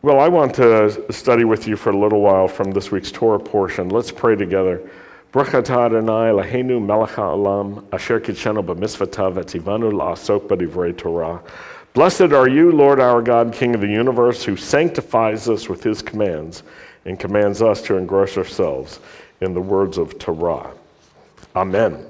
Well, I want to study with you for a little while from this week's Torah portion. Let's pray together. Blessed are you, Lord our God, King of the universe, who sanctifies us with his commands and commands us to engross ourselves in the words of Torah. Amen.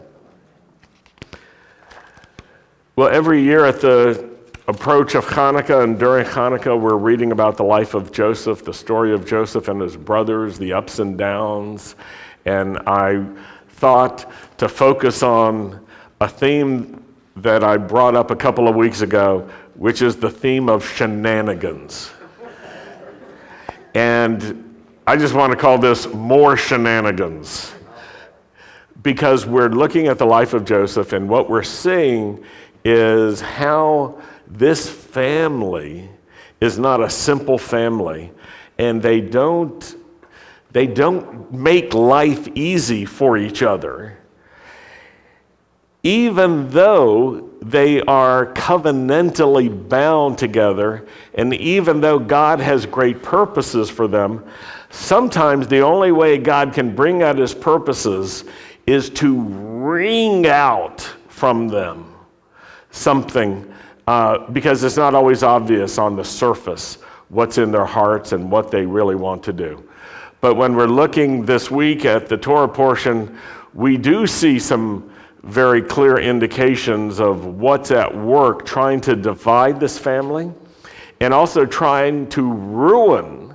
Well, every year at the approach of Hanukkah, and during Hanukkah, we're reading about the life of Joseph, the story of Joseph and his brothers, the ups and downs. And I thought to focus on a theme that I brought up a couple of weeks ago, which is the theme of shenanigans. and I just want to call this more shenanigans because we're looking at the life of Joseph, and what we're seeing is how this family is not a simple family, and they don't, they don't make life easy for each other. Even though they are covenantally bound together, and even though God has great purposes for them, sometimes the only way God can bring out his purposes is to wring out from them something uh, because it's not always obvious on the surface what's in their hearts and what they really want to do. But when we're looking this week at the Torah portion, we do see some very clear indications of what's at work trying to divide this family and also trying to ruin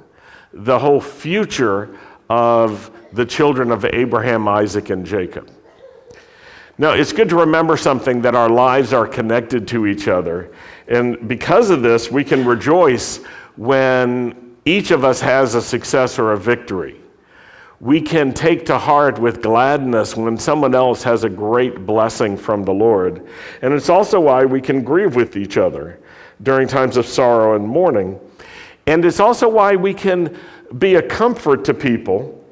the whole future of the children of Abraham, Isaac, and Jacob. Now, it's good to remember something that our lives are connected to each other. And because of this, we can rejoice when each of us has a success or a victory. We can take to heart with gladness when someone else has a great blessing from the Lord. And it's also why we can grieve with each other during times of sorrow and mourning. And it's also why we can be a comfort to people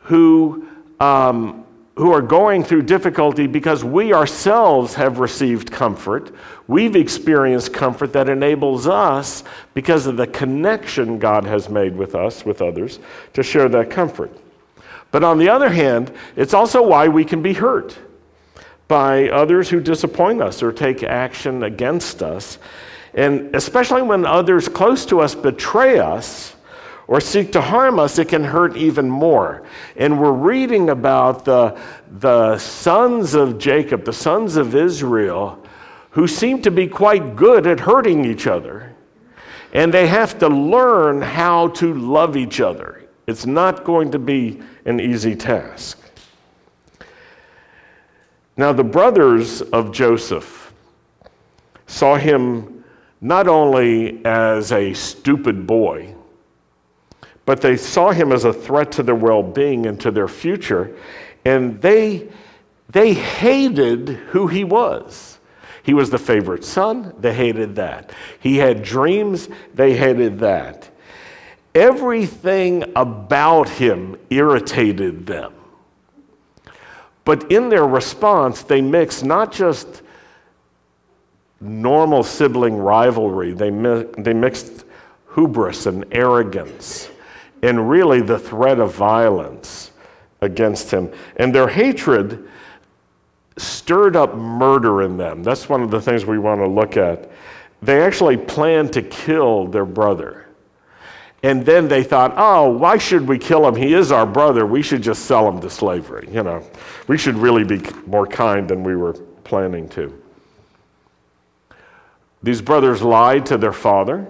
who um, who are going through difficulty because we ourselves have received comfort. We've experienced comfort that enables us, because of the connection God has made with us, with others, to share that comfort. But on the other hand, it's also why we can be hurt by others who disappoint us or take action against us. And especially when others close to us betray us or seek to harm us, it can hurt even more. And we're reading about the, the sons of Jacob, the sons of Israel, who seem to be quite good at hurting each other. And they have to learn how to love each other. It's not going to be an easy task. Now, the brothers of Joseph saw him not only as a stupid boy, but they saw him as a threat to their well being and to their future, and they, they hated who he was. He was the favorite son, they hated that. He had dreams, they hated that. Everything about him irritated them. But in their response, they mixed not just normal sibling rivalry, they, mi- they mixed hubris and arrogance and really the threat of violence against him. And their hatred stirred up murder in them. That's one of the things we want to look at. They actually planned to kill their brother. And then they thought, oh, why should we kill him? He is our brother. We should just sell him to slavery. You know, we should really be more kind than we were planning to. These brothers lied to their father,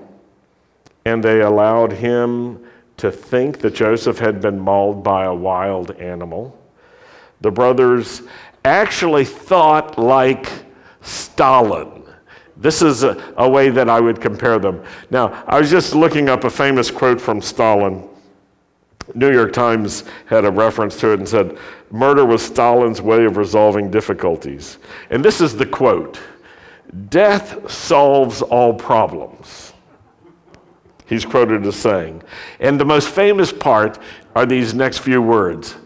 and they allowed him to think that Joseph had been mauled by a wild animal. The brothers actually thought like Stalin. This is a, a, way that I would compare them. Now, I was just looking up a famous quote from Stalin. New York Times had a reference to it and said, Murder was Stalin's way of resolving difficulties. And this is the quote Death solves all problems he's quoted as saying. And the most famous part are these next few words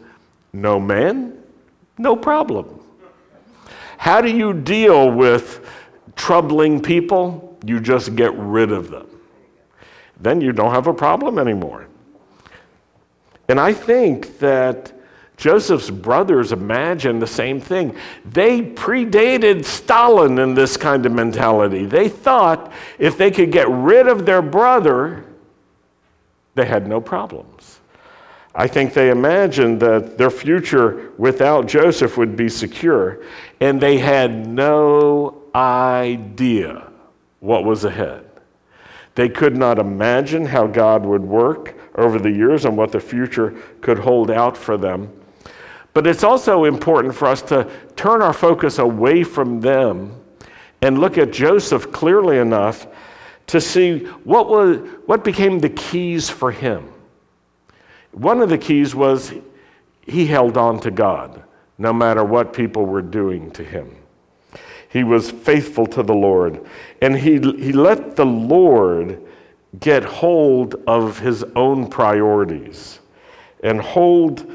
No man, no problem. How do you deal with troubling people? You just get rid of them. then you don't have a problem anymore. And I think that Joseph's brothers imagine the same thing. They predated Stalin in this kind of mentality. They thought if they could get rid of their brother, they had no problems. I think they imagined that their future without Joseph would be secure, and they had no idea what was ahead. They could not imagine how God would work over the years and what the future could hold out for them. But it's also important for us to turn our focus away from them and look at Joseph clearly enough to see what, was, what became the keys for him. One of the keys was he held on to God no matter what people were doing to him. He was faithful to the Lord, and he, he let the Lord get hold of his own priorities and hold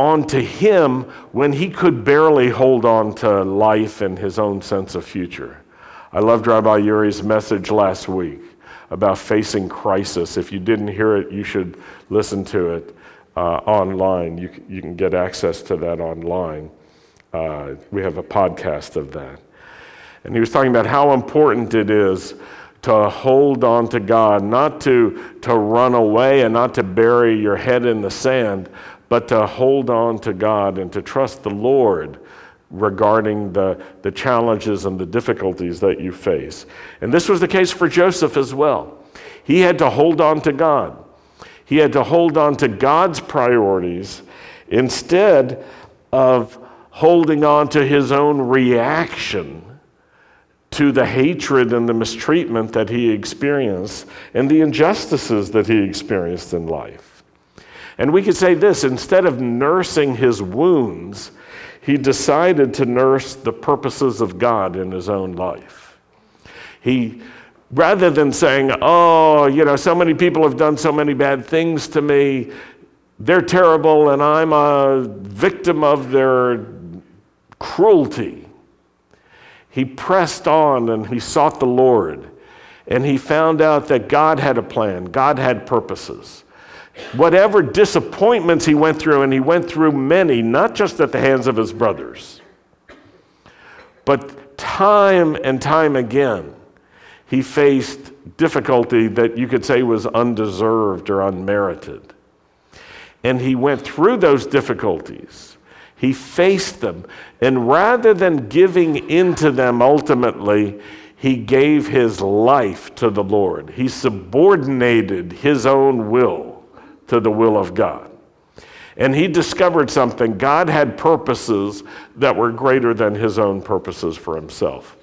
on to him when he could barely hold on to life and his own sense of future. I loved Rabbi Yuri's message last week about facing crisis. If you didn't hear it, you should listen to it uh, online. You, you can get access to that online. Uh, we have a podcast of that. And he was talking about how important it is to hold on to God, not to, to run away and not to bury your head in the sand, but to hold on to God and to trust the Lord regarding the, the challenges and the difficulties that you face. And this was the case for Joseph as well. He had to hold on to God, he had to hold on to God's priorities instead of holding on to his own reaction to the hatred and the mistreatment that he experienced and the injustices that he experienced in life. And we could say this instead of nursing his wounds, he decided to nurse the purposes of God in his own life. He, rather than saying, Oh, you know, so many people have done so many bad things to me, they're terrible, and I'm a victim of their cruelty. He pressed on and he sought the Lord, and he found out that God had a plan, God had purposes whatever disappointments he went through, and he went through many, not just at the hands of his brothers, but time and time again, he faced difficulty that you could say was undeserved or unmerited. And he went through those difficulties. He faced them. And rather than giving into them ultimately, he gave his life to the Lord. He subordinated his own will to the will of God. And he discovered something. God had purposes that were greater than his own purposes for himself.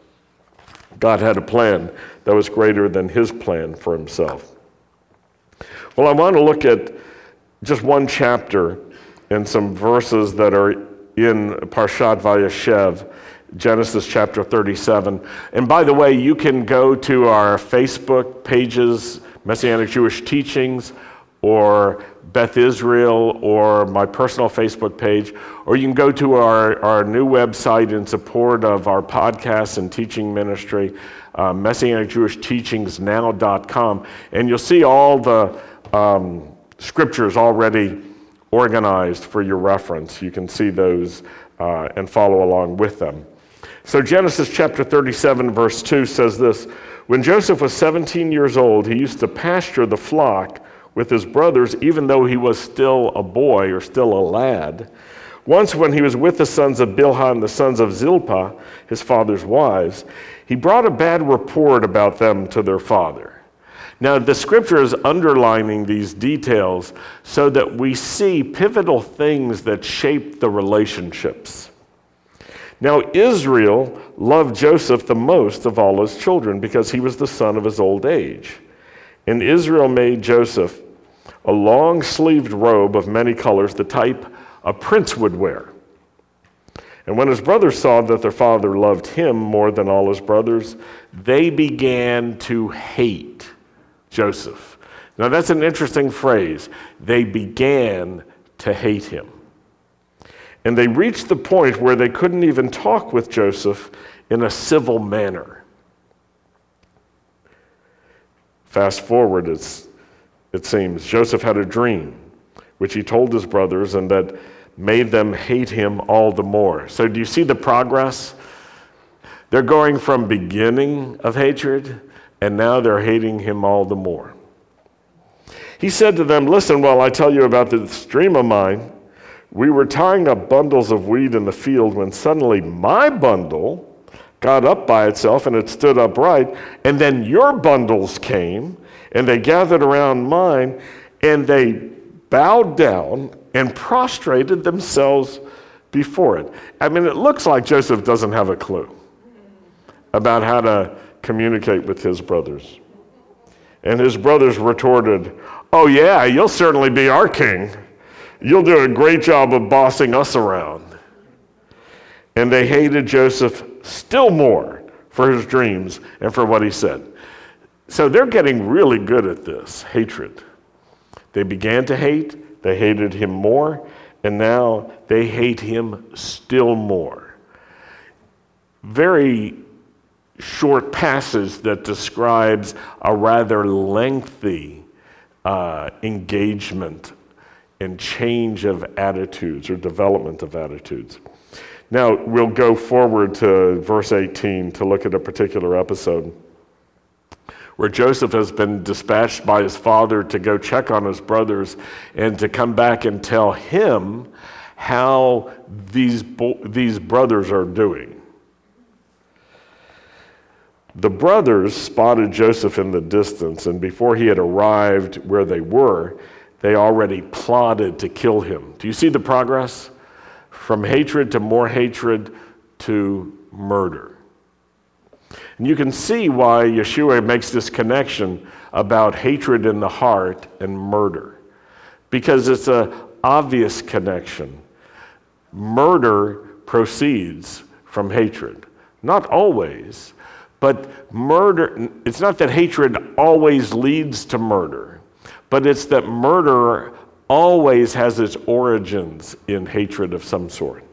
God had a plan that was greater than his plan for himself. Well, I want to look at just one chapter and some verses that are in Parshat Vayeshev, Genesis chapter 37. And by the way, you can go to our Facebook pages, Messianic Jewish Teachings, or Beth Israel or my personal Facebook page, or you can go to our, our new website in support of our podcast and teaching ministry, uh, MessianicJewishTeachingsNow.com, and you'll see all the um, scriptures already organized for your reference. You can see those uh, and follow along with them. So, Genesis chapter 37, verse 2 says this When Joseph was 17 years old, he used to pasture the flock with his brothers, even though he was still a boy or still a lad. Once, when he was with the sons of Bilhah and the sons of Zilpah, his father's wives, he brought a bad report about them to their father. Now, the scripture is underlining these details so that we see pivotal things that shape the relationships. Now, Israel loved Joseph the most of all his children because he was the son of his old age. And Israel made Joseph a long sleeved robe of many colors, the type a prince would wear. And when his brothers saw that their father loved him more than all his brothers, they began to hate Joseph. Now, that's an interesting phrase. They began to hate him. And they reached the point where they couldn't even talk with Joseph in a civil manner. Fast forward, it's it seems. Joseph had a dream, which he told his brothers, and that made them hate him all the more. So, do you see the progress? They're going from beginning of hatred, and now they're hating him all the more. He said to them, Listen while I tell you about this dream of mine. We were tying up bundles of wheat in the field when suddenly my bundle got up by itself and it stood upright. And then your bundles came and they gathered around mine and they bowed down and prostrated themselves before it. I mean, it looks like Joseph doesn't have a clue about how to communicate with his brothers. And his brothers retorted, Oh, yeah, you'll certainly be our king. You'll do a great job of bossing us around. And they hated Joseph still more for his dreams and for what he said. So they're getting really good at this hatred. They began to hate, they hated him more, and now they hate him still more. Very short passage that describes a rather lengthy uh, engagement and change of attitudes or development of attitudes. Now, we'll go forward to verse 18 to look at a particular episode where Joseph has been dispatched by his father to go check on his brothers and to come back and tell him how these, bo- these brothers are doing. The brothers spotted Joseph in the distance, and before he had arrived where they were, they already plotted to kill him. Do you see the progress? From hatred to more hatred to murder. And you can see why Yeshua makes this connection about hatred in the heart and murder, because it's an obvious connection. Murder proceeds from hatred. Not always, but murder, it's not that hatred always leads to murder, but it's that murder always has its origins in hatred of some sort.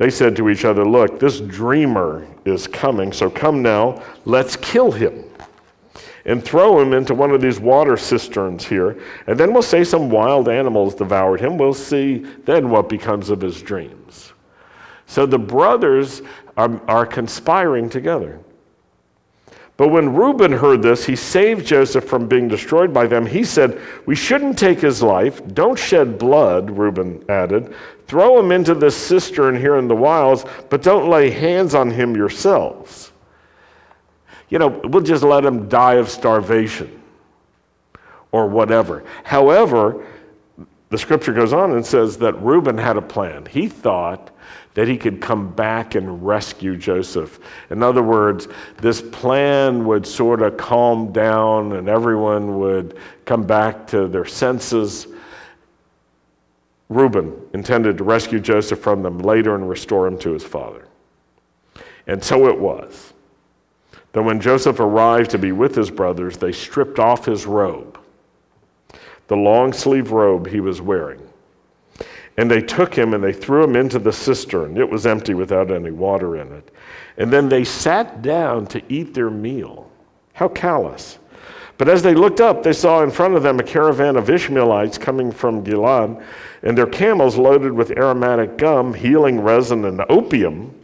They said to each other, Look, this dreamer is coming, so come now, let's kill him and throw him into one of these water cisterns here. And then we'll say some wild animals devoured him. We'll see then what becomes of his dreams. So the brothers are, are conspiring together. But when Reuben heard this, he saved Joseph from being destroyed by them. He said, We shouldn't take his life. Don't shed blood, Reuben added. Throw him into this cistern here in the wilds, but don't lay hands on him yourselves. You know, we'll just let him die of starvation or whatever. However, the scripture goes on and says that Reuben had a plan. He thought that he could come back and rescue Joseph. In other words, this plan would sort of calm down and everyone would come back to their senses. Reuben intended to rescue Joseph from them later and restore him to his father. And so it was. That when Joseph arrived to be with his brothers, they stripped off his robe, the long sleeve robe he was wearing and they took him and they threw him into the cistern. It was empty without any water in it. And then they sat down to eat their meal. How callous. But as they looked up, they saw in front of them a caravan of Ishmaelites coming from Gilead, and their camels loaded with aromatic gum, healing resin, and opium.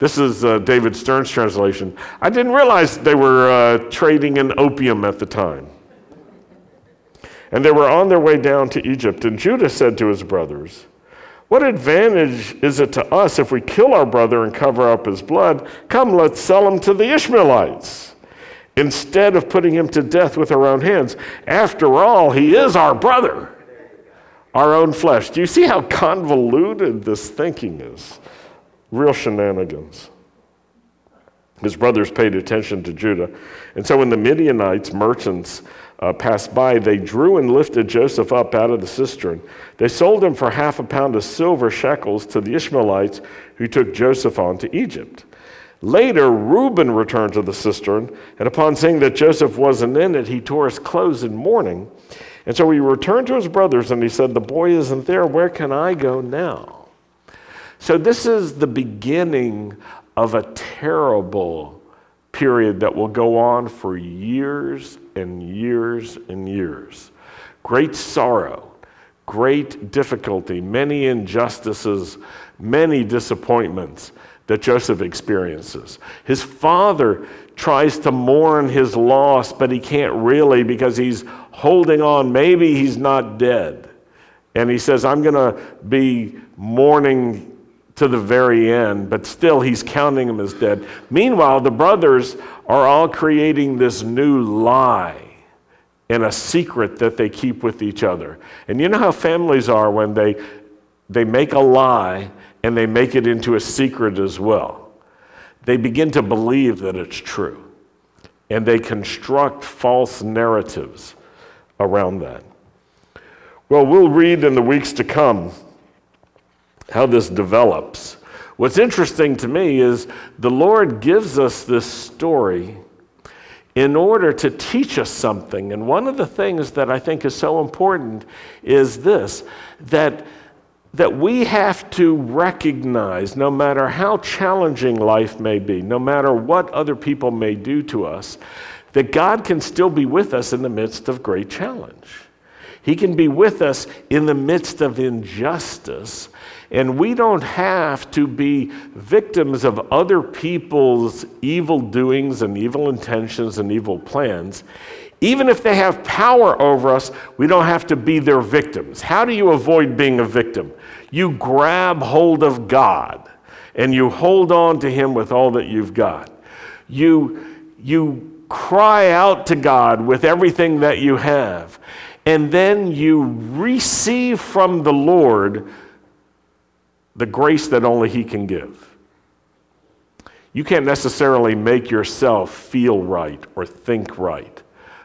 This is uh, David Stern's translation. I didn't realize they were uh, trading in opium at the time. And they were on their way down to Egypt. And Judah said to his brothers, What advantage is it to us if we kill our brother and cover up his blood? Come, let's sell him to the Ishmaelites instead of putting him to death with our own hands. After all, he is our brother, our own flesh. Do you see how convoluted this thinking is? Real shenanigans. His brothers paid attention to Judah. And so when the Midianites, merchants, uh, passed by, they drew and lifted Joseph up out of the cistern. They sold him for half a pound of silver shekels to the Ishmaelites who took Joseph on to Egypt. Later, Reuben returned to the cistern, and upon seeing that Joseph wasn't in it, he tore his clothes in mourning. And so he returned to his brothers and he said, The boy isn't there. Where can I go now? So, this is the beginning of a terrible period that will go on for years and years and years. Great sorrow, great difficulty, many injustices, many disappointments that Joseph experiences. His father tries to mourn his loss, but he can't really because he's holding on. Maybe he's not dead. And he says, I'm going to be mourning to the very end, but still he's counting them as dead. Meanwhile, the brothers are all creating this new lie and a secret that they keep with each other. And you know how families are when they, they make a lie and they make it into a secret as well. They begin to believe that it's true and they construct false narratives around that. Well, we'll read in the weeks to come how this develops. What's interesting to me is the Lord gives us this story in order to teach us something. And one of the things that I think is so important is this that, that we have to recognize, no matter how challenging life may be, no matter what other people may do to us, that God can still be with us in the midst of great challenge. He can be with us in the midst of injustice. And we don't have to be victims of other people's evil doings and evil intentions and evil plans. Even if they have power over us, we don't have to be their victims. How do you avoid being a victim? You grab hold of God and you hold on to Him with all that you've got. You, you cry out to God with everything that you have and then you receive from the Lord the grace that only He can give. You can't necessarily make yourself feel right or think right.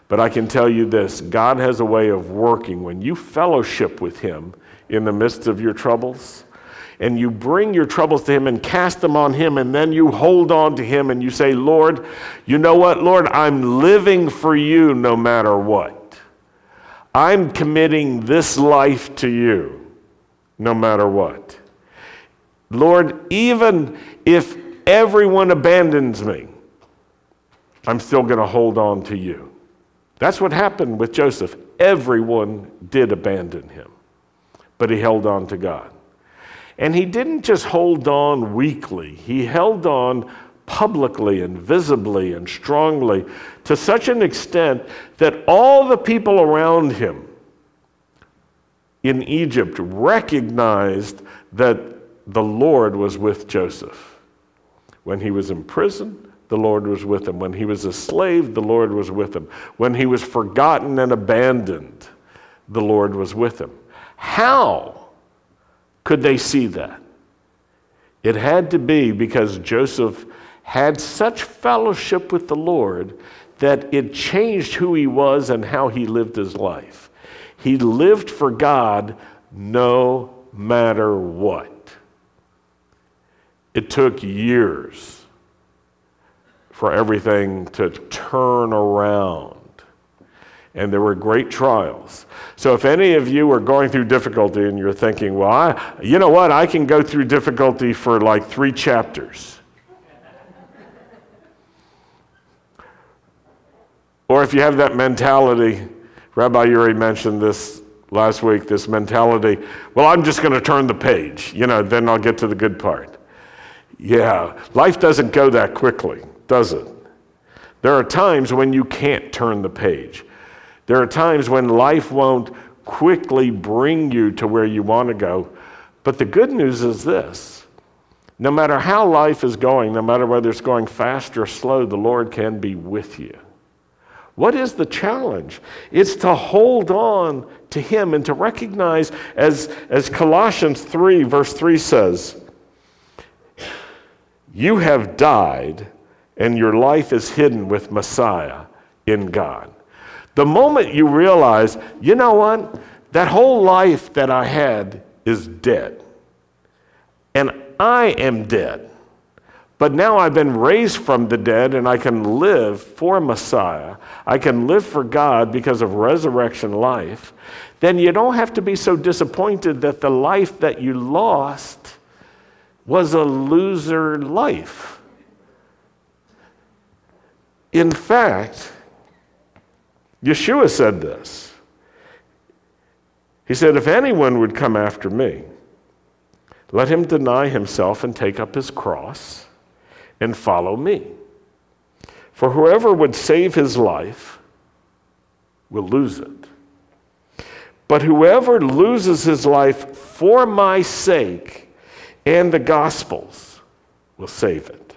But I can tell you this God has a way of working when you fellowship with Him in the midst of your troubles and you bring your troubles to Him and cast them on Him, and then you hold on to Him and you say, Lord, you know what, Lord, I'm living for you no matter what. I'm committing this life to you no matter what. Lord, even if everyone abandons me, I'm still going to hold on to you. That's what happened with Joseph. Everyone did abandon him, but he held on to God. And he didn't just hold on weakly, he held on publicly and visibly and strongly to such an extent that all the people around him in Egypt recognized that the Lord was with Joseph. When he was in prison, the Lord was with him. When he was a slave, the Lord was with him. When he was forgotten and abandoned, the Lord was with him. How could they see that? It had to be because Joseph had such fellowship with the Lord that it changed who he was and how he lived his life. He lived for God no matter what. It took years for everything to turn around. And there were great trials. So, if any of you are going through difficulty and you're thinking, well, I, you know what, I can go through difficulty for like three chapters. Or if you have that mentality, Rabbi Yuri mentioned this last week, this mentality, well, I'm just going to turn the page, you know, then I'll get to the good part. Yeah, life doesn't go that quickly, does it? There are times when you can't turn the page. There are times when life won't quickly bring you to where you want to go. But the good news is this no matter how life is going, no matter whether it's going fast or slow, the Lord can be with you. What is the challenge? It's to hold on to Him and to recognize, as, as Colossians 3, verse 3 says, you have died and your life is hidden with Messiah in God. The moment you realize, you know what? That whole life that I had is dead. And I am dead. But now I've been raised from the dead and I can live for Messiah. I can live for God because of resurrection life. Then you don't have to be so disappointed that the life that you lost was a loser life. In fact, Yeshua said this. He said, If anyone would come after me, let him deny himself and take up his cross and follow me. For whoever would save his life will lose it. But whoever loses his life for my sake and the gospel's will save it.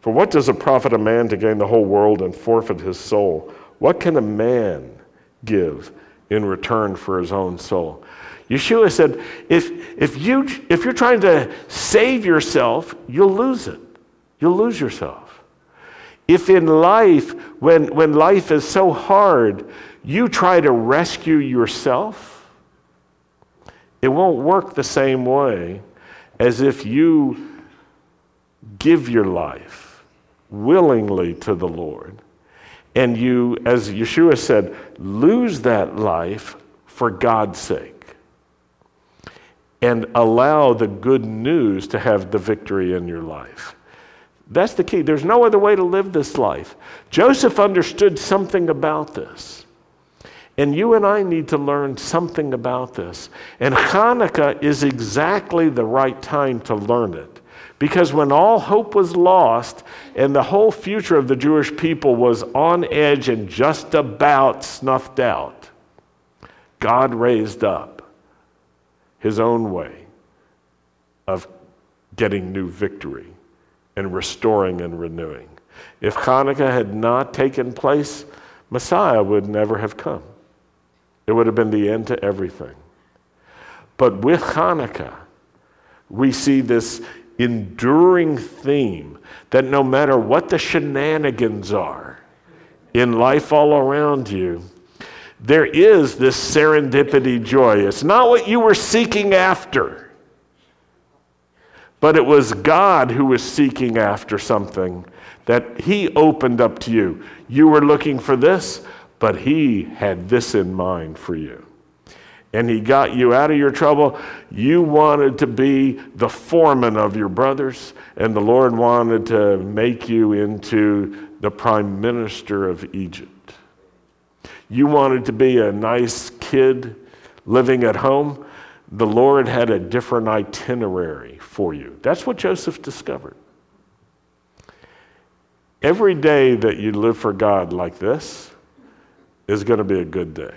For what does it profit a man to gain the whole world and forfeit his soul? What can a man give in return for his own soul? Yeshua said, if, if, you, if you're trying to save yourself, you'll lose it. You'll lose yourself. If in life, when, when life is so hard, you try to rescue yourself, it won't work the same way as if you give your life willingly to the Lord and you, as Yeshua said, lose that life for God's sake and allow the good news to have the victory in your life. That's the key. There's no other way to live this life. Joseph understood something about this. And you and I need to learn something about this. And Hanukkah is exactly the right time to learn it. Because when all hope was lost and the whole future of the Jewish people was on edge and just about snuffed out, God raised up his own way of getting new victory and restoring and renewing. If Hanukkah had not taken place, Messiah would never have come. It would have been the end to everything. But with Hanukkah, we see this enduring theme that no matter what the shenanigans are in life all around you, there is this serendipity joy. It's not what you were seeking after, but it was God who was seeking after something that He opened up to you. You were looking for this, but He had this in mind for you and he got you out of your trouble, you wanted to be the foreman of your brothers, and the Lord wanted to make you into the prime minister of Egypt. You wanted to be a nice kid living at home. The Lord had a different itinerary for you. That's what Joseph discovered. Every day that you live for God like this is going to be a good day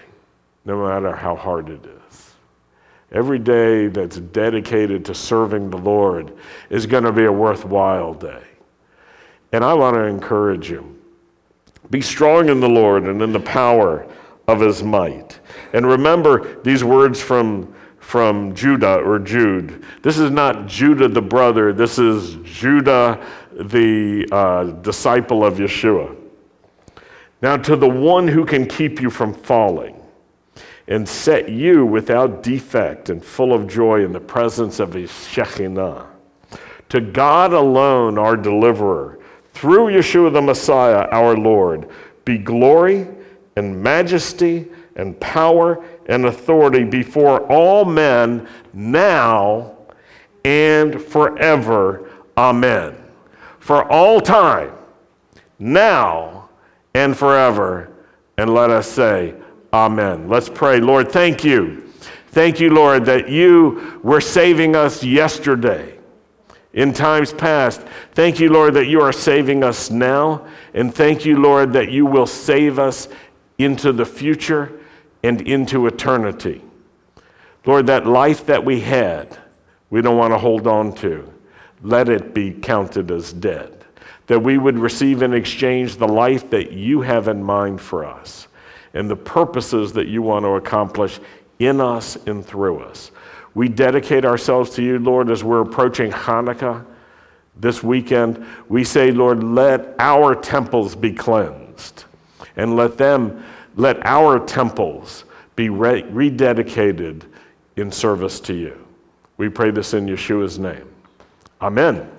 no matter how hard it is. Every day that's dedicated to serving the Lord is going to be a worthwhile day. And I want to encourage you be strong in the Lord and in the power of his might. And remember these words from, from Judah or Jude. This is not Judah the brother, this is Judah the uh, disciple of Yeshua. Now, to the one who can keep you from falling and set you without defect and full of joy in the presence of his Shekinah, To God alone, our deliverer, through Yeshua the Messiah, our Lord, be glory and majesty and power and authority before all men now and forever. Amen. For all time, now and forever. And let us say, Amen. Let's pray. Lord, thank you. Thank you, Lord, that you were saving us yesterday in times past. Thank you, Lord, that you are saving us now. And thank you, Lord, that you will save us into the future and into eternity. Lord, that life that we had, we don't want to hold on to. Let it be counted as dead. That we would receive in exchange the life that you have in mind for us and the purposes that you want to accomplish in us and through us. We dedicate ourselves to you, Lord, as we're approaching Hanukkah this weekend. We say, Lord, let our temples be cleansed and let them, let our temples be re- rededicated in service to you. We pray this in Yeshua's name. Amen.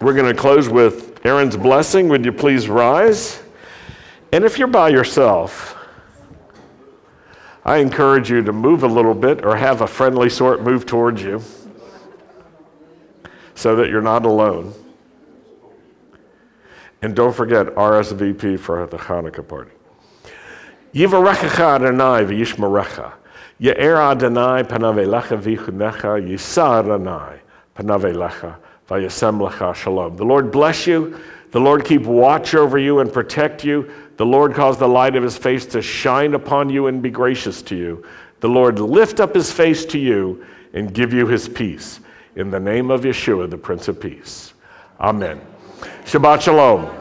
We're going to close with Aaron's blessing. Would you please rise? And if you're by yourself, I encourage you to move a little bit or have a friendly sort move towards you so that you're not alone. And don't forget RSVP for the Hanukkah party. Yivarechecha Adonai v'yishmerecha. Ye'er Adonai panavelecha v'chunecha yisar Adonai panavelecha lecha shalom. The Lord bless you. The Lord keep watch over you and protect you. The Lord cause the light of his face to shine upon you and be gracious to you. The Lord lift up his face to you and give you his peace. In the name of Yeshua, the Prince of Peace. Amen. Shabbat Shalom.